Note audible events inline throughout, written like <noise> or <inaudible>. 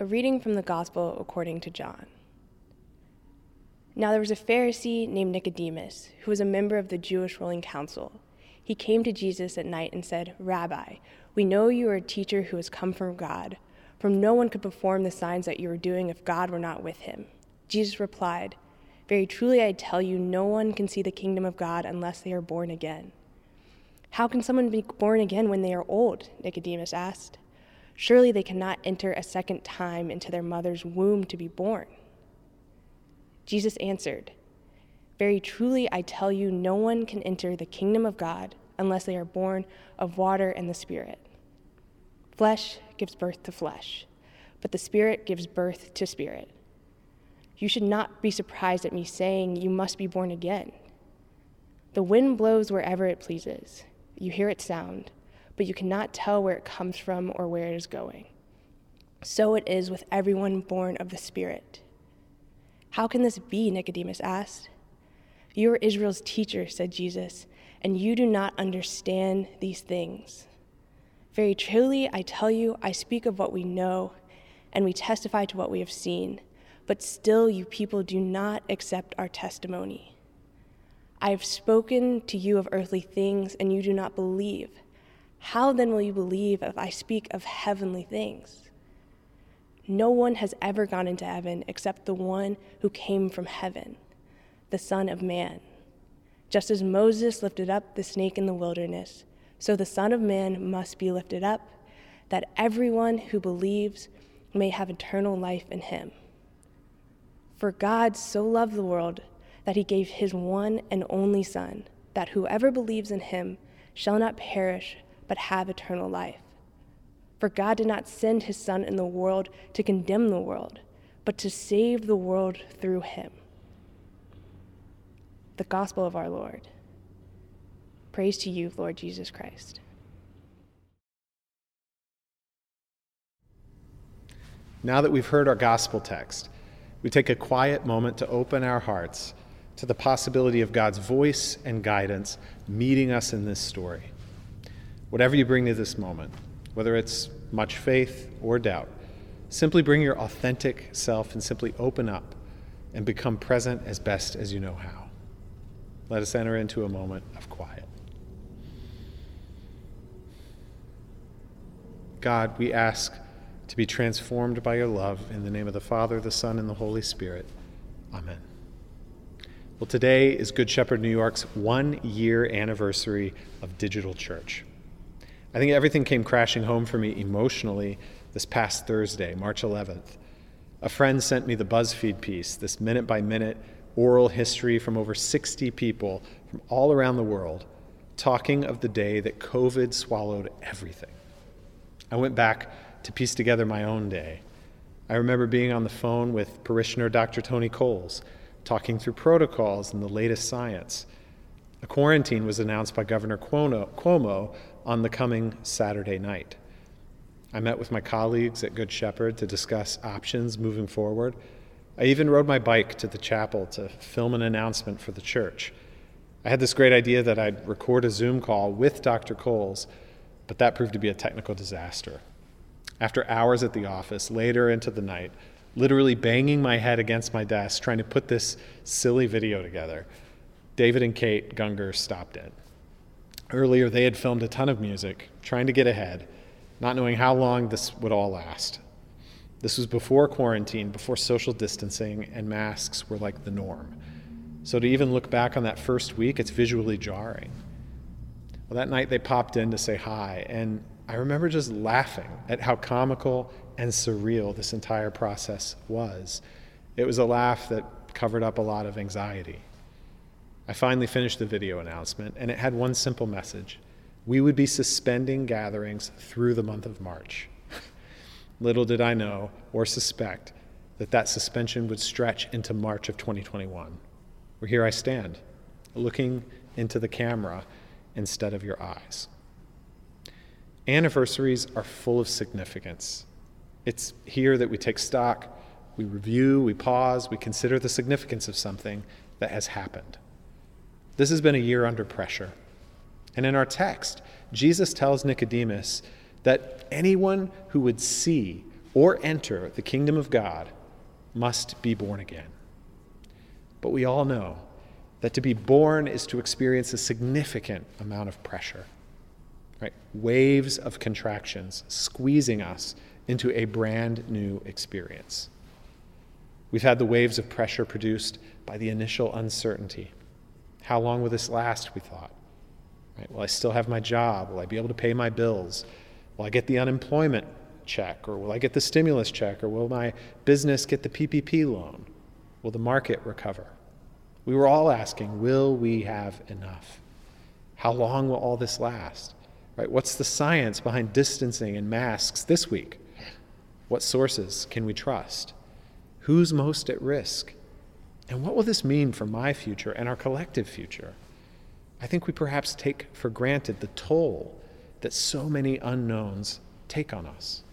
A reading from the Gospel according to John. Now there was a Pharisee named Nicodemus, who was a member of the Jewish ruling council. He came to Jesus at night and said, Rabbi, we know you are a teacher who has come from God, for no one could perform the signs that you are doing if God were not with him. Jesus replied, Very truly I tell you, no one can see the kingdom of God unless they are born again. How can someone be born again when they are old? Nicodemus asked. Surely they cannot enter a second time into their mother's womb to be born. Jesus answered, Very truly I tell you, no one can enter the kingdom of God unless they are born of water and the Spirit. Flesh gives birth to flesh, but the Spirit gives birth to spirit. You should not be surprised at me saying, You must be born again. The wind blows wherever it pleases. You hear its sound but you cannot tell where it comes from or where it is going. So it is with everyone born of the Spirit. How can this be? Nicodemus asked. You are Israel's teacher, said Jesus, and you do not understand these things. Very truly, I tell you, I speak of what we know, and we testify to what we have seen, but still you people do not accept our testimony. I have spoken to you of earthly things, and you do not believe. How then will you believe if I speak of heavenly things? No one has ever gone into heaven except the one who came from heaven, the Son of Man. Just as Moses lifted up the snake in the wilderness, so the Son of Man must be lifted up, that everyone who believes may have eternal life in him. For God so loved the world that he gave his one and only Son, that whoever believes in him shall not perish but have eternal life. For God did not send his Son in the world to condemn the world, but to save the world through him. The Gospel of our Lord. Praise to you, Lord Jesus Christ. Now that we've heard our gospel text, we take a quiet moment to open our hearts to the possibility of God's voice and guidance meeting us in this story. Whatever you bring to this moment, whether it's much faith or doubt, simply bring your authentic self and simply open up and become present as best as you know how. Let us enter into a moment of quiet. God, we ask to be transformed by your love in the name of the Father, the Son, and the Holy Spirit. Amen. Well, today is Good Shepherd New York's one year anniversary of digital church. I think everything came crashing home for me emotionally this past Thursday, March 11th. A friend sent me the BuzzFeed piece, this minute by minute oral history from over 60 people from all around the world, talking of the day that COVID swallowed everything. I went back to piece together my own day. I remember being on the phone with parishioner Dr. Tony Coles, talking through protocols and the latest science. A quarantine was announced by Governor Cuomo on the coming Saturday night. I met with my colleagues at Good Shepherd to discuss options moving forward. I even rode my bike to the chapel to film an announcement for the church. I had this great idea that I'd record a Zoom call with Dr. Coles, but that proved to be a technical disaster. After hours at the office, later into the night, literally banging my head against my desk trying to put this silly video together, David and Kate Gunger stopped in. Earlier, they had filmed a ton of music, trying to get ahead, not knowing how long this would all last. This was before quarantine, before social distancing, and masks were like the norm. So to even look back on that first week, it's visually jarring. Well, that night they popped in to say hi, and I remember just laughing at how comical and surreal this entire process was. It was a laugh that covered up a lot of anxiety. I finally finished the video announcement, and it had one simple message we would be suspending gatherings through the month of March. <laughs> Little did I know or suspect that that suspension would stretch into March of 2021, where here I stand, looking into the camera instead of your eyes. Anniversaries are full of significance. It's here that we take stock, we review, we pause, we consider the significance of something that has happened. This has been a year under pressure. And in our text, Jesus tells Nicodemus that anyone who would see or enter the kingdom of God must be born again. But we all know that to be born is to experience a significant amount of pressure, right? Waves of contractions squeezing us into a brand new experience. We've had the waves of pressure produced by the initial uncertainty. How long will this last, we thought? Right? Will I still have my job? Will I be able to pay my bills? Will I get the unemployment check? Or will I get the stimulus check? Or will my business get the PPP loan? Will the market recover? We were all asking, will we have enough? How long will all this last? Right? What's the science behind distancing and masks this week? What sources can we trust? Who's most at risk? And what will this mean for my future and our collective future? I think we perhaps take for granted the toll that so many unknowns take on us.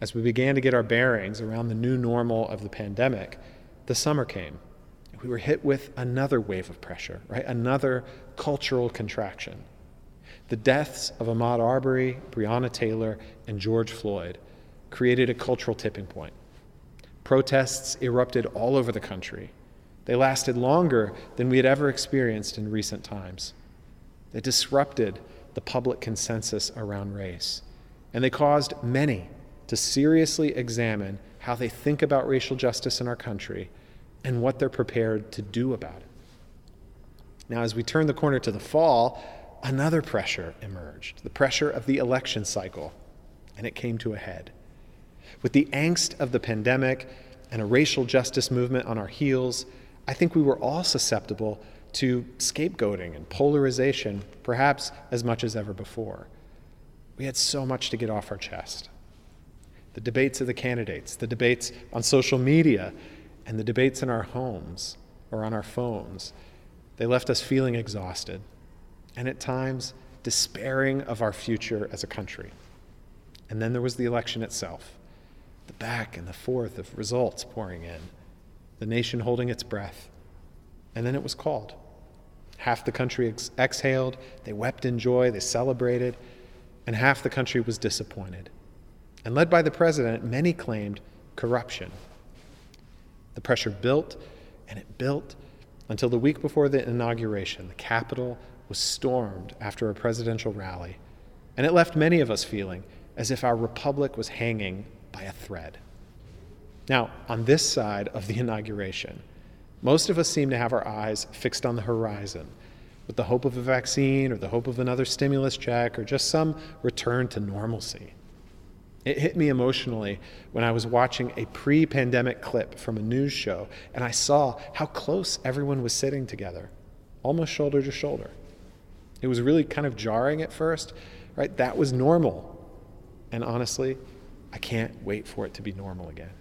As we began to get our bearings around the new normal of the pandemic, the summer came. We were hit with another wave of pressure, right? Another cultural contraction. The deaths of Ahmaud Arbery, Breonna Taylor, and George Floyd created a cultural tipping point. Protests erupted all over the country. They lasted longer than we had ever experienced in recent times. They disrupted the public consensus around race, and they caused many to seriously examine how they think about racial justice in our country and what they're prepared to do about it. Now, as we turn the corner to the fall, another pressure emerged the pressure of the election cycle, and it came to a head. With the angst of the pandemic and a racial justice movement on our heels, I think we were all susceptible to scapegoating and polarization, perhaps as much as ever before. We had so much to get off our chest. The debates of the candidates, the debates on social media, and the debates in our homes or on our phones, they left us feeling exhausted and at times despairing of our future as a country. And then there was the election itself the back and the forth of results pouring in, the nation holding its breath. And then it was called. Half the country ex- exhaled, they wept in joy, they celebrated, and half the country was disappointed. And led by the president, many claimed corruption. The pressure built and it built until the week before the inauguration, the Capitol was stormed after a presidential rally. And it left many of us feeling as if our republic was hanging by a thread. Now, on this side of the inauguration, most of us seem to have our eyes fixed on the horizon with the hope of a vaccine or the hope of another stimulus check or just some return to normalcy. It hit me emotionally when I was watching a pre pandemic clip from a news show and I saw how close everyone was sitting together, almost shoulder to shoulder. It was really kind of jarring at first, right? That was normal. And honestly, I can't wait for it to be normal again.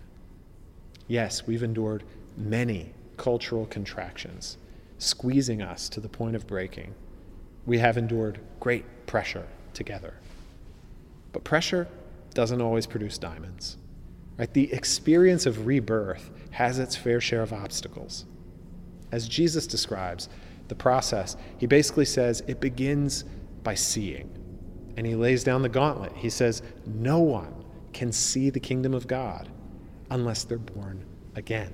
Yes, we've endured many cultural contractions, squeezing us to the point of breaking. We have endured great pressure together. But pressure doesn't always produce diamonds. Right? The experience of rebirth has its fair share of obstacles. As Jesus describes the process, he basically says it begins by seeing. And he lays down the gauntlet. He says, No one can see the kingdom of God unless they're born again.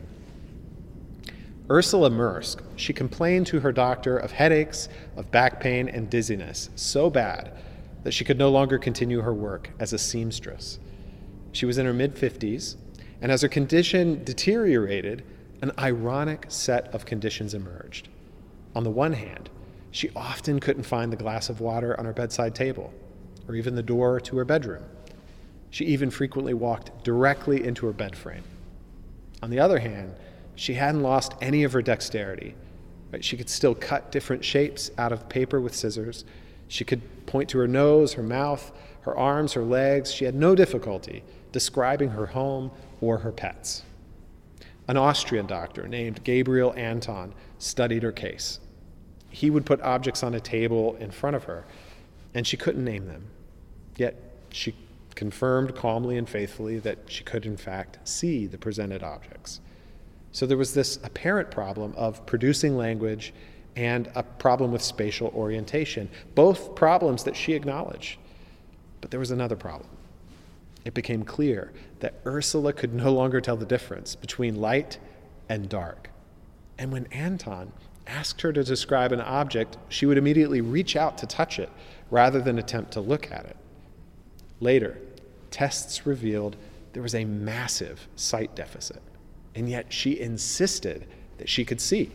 Ursula Mercz, she complained to her doctor of headaches, of back pain, and dizziness so bad that she could no longer continue her work as a seamstress. She was in her mid 50s, and as her condition deteriorated, an ironic set of conditions emerged. On the one hand, she often couldn't find the glass of water on her bedside table, or even the door to her bedroom. She even frequently walked directly into her bed frame. On the other hand, she hadn't lost any of her dexterity. Right? She could still cut different shapes out of paper with scissors. She could point to her nose, her mouth, her arms, her legs. She had no difficulty describing her home or her pets. An Austrian doctor named Gabriel Anton studied her case. He would put objects on a table in front of her, and she couldn't name them. Yet she confirmed calmly and faithfully that she could, in fact, see the presented objects. So there was this apparent problem of producing language and a problem with spatial orientation, both problems that she acknowledged. But there was another problem. It became clear that Ursula could no longer tell the difference between light and dark. And when Anton asked her to describe an object, she would immediately reach out to touch it rather than attempt to look at it. Later, tests revealed there was a massive sight deficit, and yet she insisted that she could see.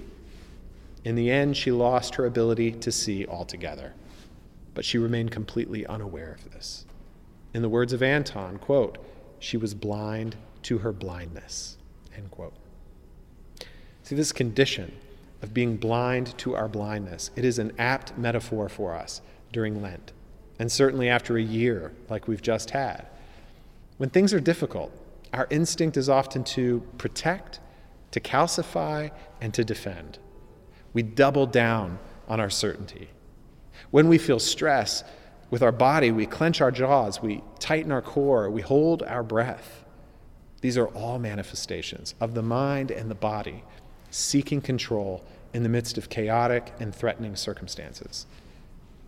In the end, she lost her ability to see altogether, but she remained completely unaware of this. In the words of Anton, quote, she was blind to her blindness, end quote. See, this condition of being blind to our blindness, it is an apt metaphor for us during Lent, and certainly after a year like we've just had. When things are difficult, our instinct is often to protect, to calcify, and to defend. We double down on our certainty. When we feel stress with our body, we clench our jaws, we tighten our core, we hold our breath. These are all manifestations of the mind and the body seeking control in the midst of chaotic and threatening circumstances.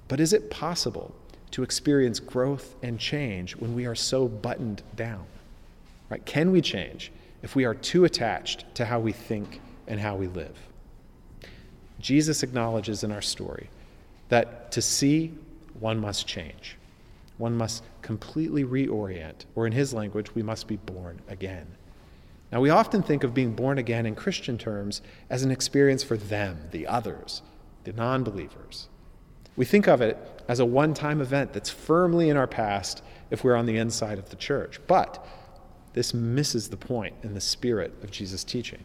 But is it possible to experience growth and change when we are so buttoned down? Right? Can we change if we are too attached to how we think and how we live? Jesus acknowledges in our story that to see, one must change. One must completely reorient, or in his language, we must be born again. Now, we often think of being born again in Christian terms as an experience for them, the others, the non believers. We think of it as a one time event that's firmly in our past if we're on the inside of the church. But this misses the point in the spirit of Jesus' teaching.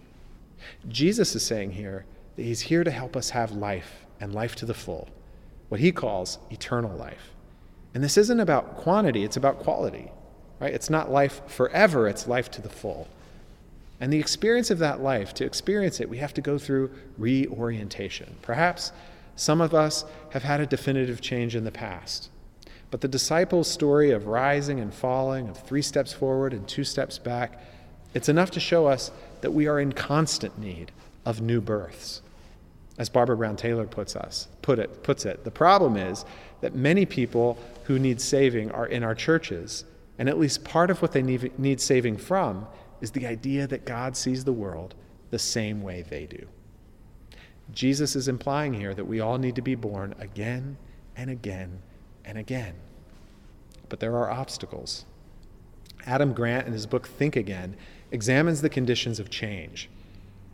Jesus is saying here that he's here to help us have life and life to the full, what he calls eternal life. And this isn't about quantity, it's about quality, right? It's not life forever, it's life to the full. And the experience of that life, to experience it, we have to go through reorientation. Perhaps some of us have had a definitive change in the past. But the disciples' story of rising and falling, of three steps forward and two steps back, it's enough to show us that we are in constant need of new births. As Barbara Brown Taylor puts us, put it, puts it, the problem is that many people who need saving are in our churches, and at least part of what they need, need saving from is the idea that God sees the world the same way they do. Jesus is implying here that we all need to be born again and again and again. But there are obstacles. Adam Grant, in his book Think Again, examines the conditions of change.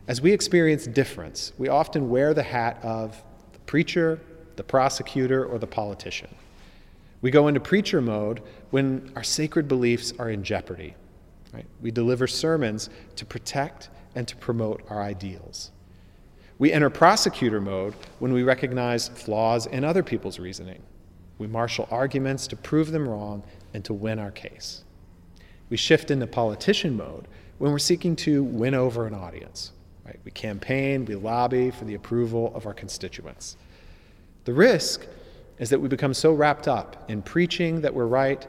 As we experience difference, we often wear the hat of the preacher, the prosecutor, or the politician. We go into preacher mode when our sacred beliefs are in jeopardy. Right? We deliver sermons to protect and to promote our ideals. We enter prosecutor mode when we recognize flaws in other people's reasoning. We marshal arguments to prove them wrong and to win our case. We shift into politician mode when we're seeking to win over an audience. Right? We campaign, we lobby for the approval of our constituents. The risk is that we become so wrapped up in preaching that we're right,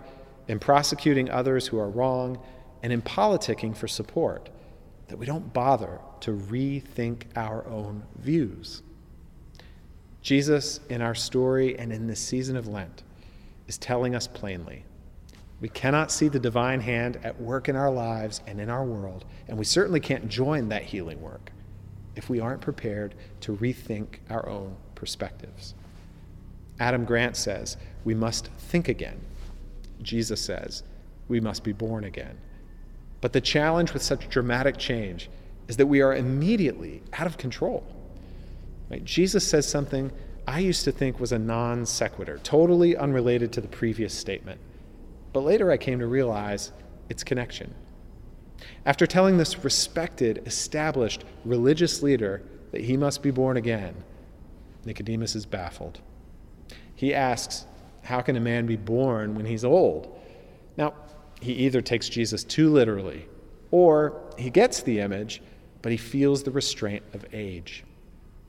in prosecuting others who are wrong, and in politicking for support that we don't bother to rethink our own views. Jesus, in our story and in this season of Lent, is telling us plainly we cannot see the divine hand at work in our lives and in our world, and we certainly can't join that healing work if we aren't prepared to rethink our own perspectives. Adam Grant says we must think again. Jesus says we must be born again. But the challenge with such dramatic change is that we are immediately out of control. Right? Jesus says something I used to think was a non sequitur, totally unrelated to the previous statement. But later I came to realize its connection. After telling this respected, established religious leader that he must be born again, Nicodemus is baffled. He asks, How can a man be born when he's old? Now, he either takes Jesus too literally, or he gets the image, but he feels the restraint of age.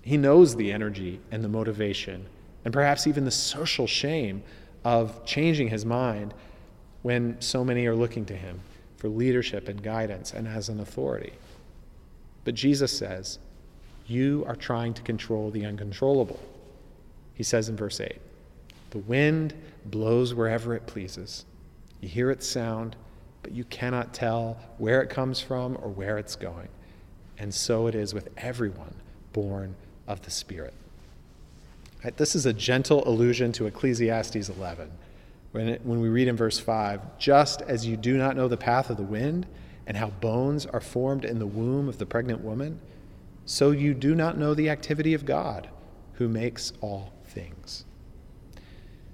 He knows the energy and the motivation, and perhaps even the social shame of changing his mind when so many are looking to him for leadership and guidance and as an authority. But Jesus says, You are trying to control the uncontrollable. He says in verse 8, The wind blows wherever it pleases. You hear its sound, but you cannot tell where it comes from or where it's going. And so it is with everyone born of the Spirit. Right, this is a gentle allusion to Ecclesiastes 11. When, it, when we read in verse 5, just as you do not know the path of the wind and how bones are formed in the womb of the pregnant woman, so you do not know the activity of God who makes all things.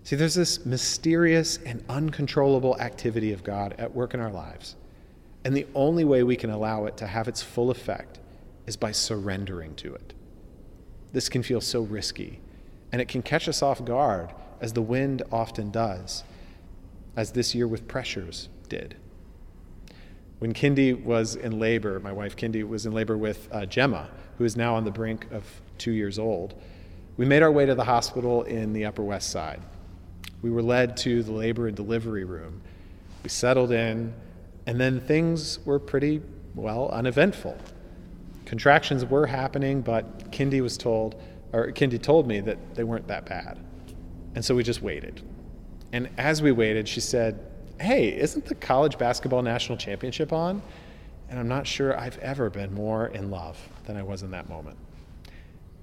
See, there's this mysterious and uncontrollable activity of God at work in our lives. And the only way we can allow it to have its full effect is by surrendering to it. This can feel so risky, and it can catch us off guard, as the wind often does, as this year with pressures did. When Kindy was in labor, my wife Kindy was in labor with uh, Gemma, who is now on the brink of two years old, we made our way to the hospital in the Upper West Side. We were led to the labor and delivery room. We settled in, and then things were pretty, well, uneventful. Contractions were happening, but Kindy was told, or Kindy told me that they weren't that bad. And so we just waited. And as we waited, she said, Hey, isn't the college basketball national championship on? And I'm not sure I've ever been more in love than I was in that moment.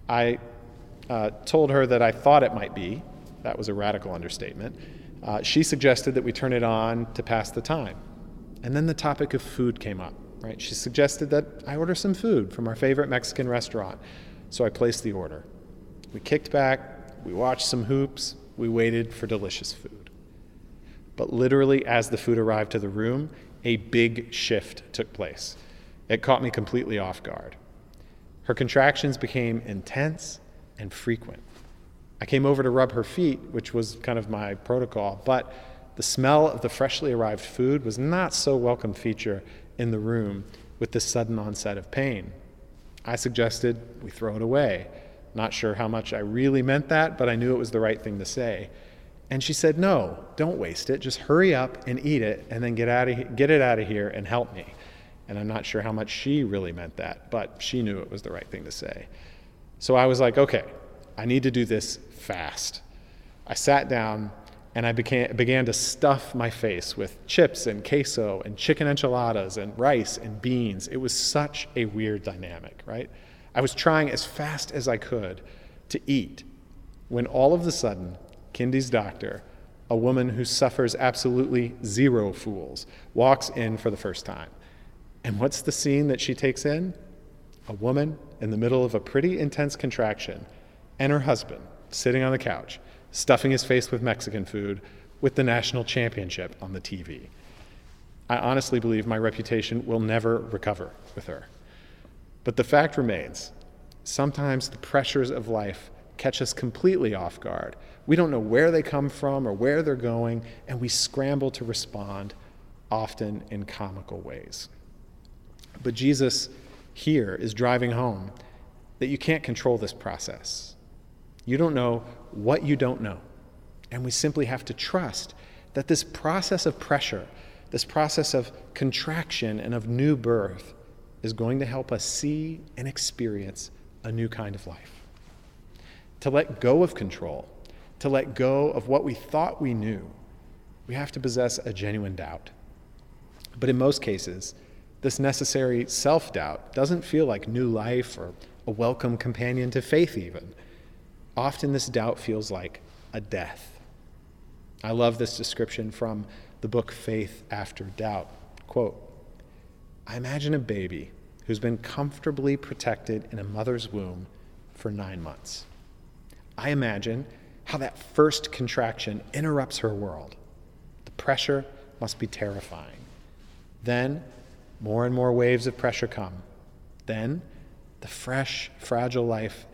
I uh, told her that I thought it might be, that was a radical understatement. Uh, she suggested that we turn it on to pass the time. And then the topic of food came up, right? She suggested that I order some food from our favorite Mexican restaurant. So I placed the order. We kicked back, we watched some hoops, we waited for delicious food. But literally, as the food arrived to the room, a big shift took place. It caught me completely off guard. Her contractions became intense and frequent. I came over to rub her feet, which was kind of my protocol, but the smell of the freshly arrived food was not so welcome feature in the room with the sudden onset of pain. I suggested we throw it away. Not sure how much I really meant that, but I knew it was the right thing to say. And she said, "No, don't waste it. Just hurry up and eat it and then get out of get it out of here and help me." And I'm not sure how much she really meant that, but she knew it was the right thing to say. So I was like, "Okay, I need to do this fast. I sat down and I began, began to stuff my face with chips and queso and chicken enchiladas and rice and beans. It was such a weird dynamic, right? I was trying as fast as I could to eat when all of a sudden, Kindy's doctor, a woman who suffers absolutely zero fools, walks in for the first time. And what's the scene that she takes in? A woman in the middle of a pretty intense contraction and her husband sitting on the couch, stuffing his face with Mexican food with the national championship on the TV. I honestly believe my reputation will never recover with her. But the fact remains sometimes the pressures of life catch us completely off guard. We don't know where they come from or where they're going, and we scramble to respond, often in comical ways. But Jesus here is driving home that you can't control this process. You don't know what you don't know. And we simply have to trust that this process of pressure, this process of contraction and of new birth, is going to help us see and experience a new kind of life. To let go of control, to let go of what we thought we knew, we have to possess a genuine doubt. But in most cases, this necessary self doubt doesn't feel like new life or a welcome companion to faith, even often this doubt feels like a death. I love this description from the book Faith After Doubt. Quote I imagine a baby who's been comfortably protected in a mother's womb for nine months. I imagine how that first contraction interrupts her world. The pressure must be terrifying. Then, more and more waves of pressure come. Then, the fresh, fragile life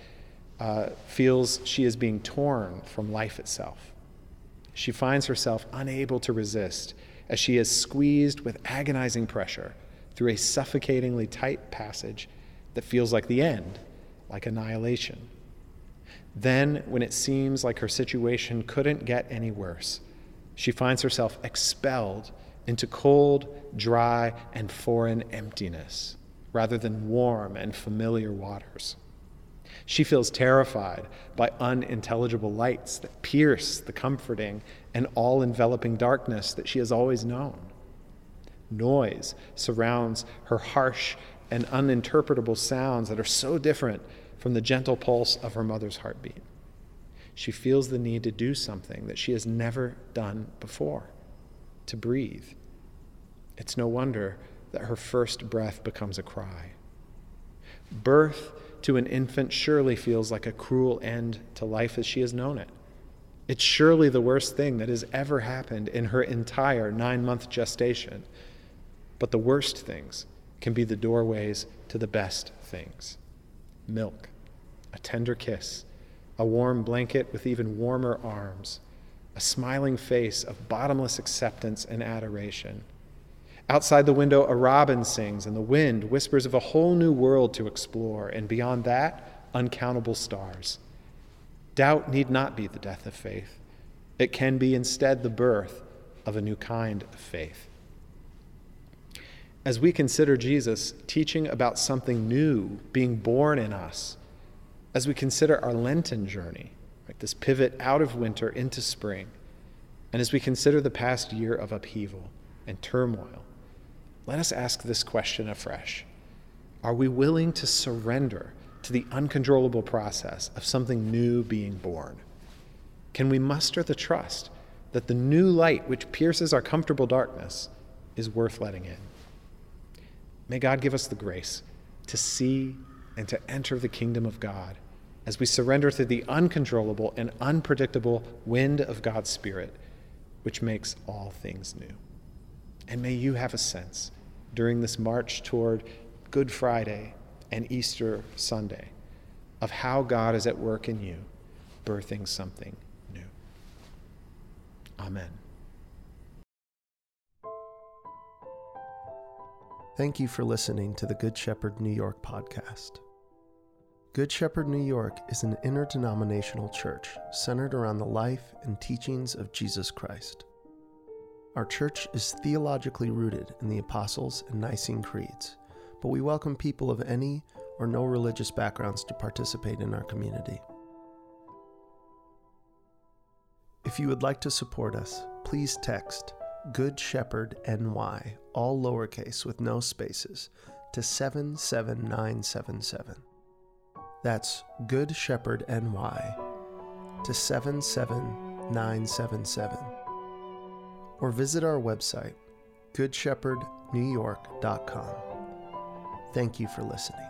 uh, feels she is being torn from life itself. She finds herself unable to resist as she is squeezed with agonizing pressure through a suffocatingly tight passage that feels like the end, like annihilation. Then, when it seems like her situation couldn't get any worse, she finds herself expelled into cold, dry, and foreign emptiness rather than warm and familiar waters. She feels terrified by unintelligible lights that pierce the comforting and all enveloping darkness that she has always known. Noise surrounds her harsh and uninterpretable sounds that are so different from the gentle pulse of her mother's heartbeat. She feels the need to do something that she has never done before to breathe. It's no wonder that her first breath becomes a cry. Birth to an infant surely feels like a cruel end to life as she has known it. It's surely the worst thing that has ever happened in her entire nine month gestation. But the worst things can be the doorways to the best things milk, a tender kiss, a warm blanket with even warmer arms, a smiling face of bottomless acceptance and adoration Outside the window, a robin sings, and the wind whispers of a whole new world to explore, and beyond that, uncountable stars. Doubt need not be the death of faith, it can be instead the birth of a new kind of faith. As we consider Jesus teaching about something new being born in us, as we consider our Lenten journey, right, this pivot out of winter into spring, and as we consider the past year of upheaval and turmoil, let us ask this question afresh Are we willing to surrender to the uncontrollable process of something new being born? Can we muster the trust that the new light which pierces our comfortable darkness is worth letting in? May God give us the grace to see and to enter the kingdom of God as we surrender to the uncontrollable and unpredictable wind of God's Spirit, which makes all things new. And may you have a sense during this march toward Good Friday and Easter Sunday of how God is at work in you, birthing something new. Amen. Thank you for listening to the Good Shepherd New York podcast. Good Shepherd New York is an interdenominational church centered around the life and teachings of Jesus Christ. Our church is theologically rooted in the Apostles' and Nicene Creeds, but we welcome people of any or no religious backgrounds to participate in our community. If you would like to support us, please text Good Shepherd NY, all lowercase with no spaces, to 77977. That's Good Shepherd NY to 77977 or visit our website, goodshepherdnewyork.com. Thank you for listening.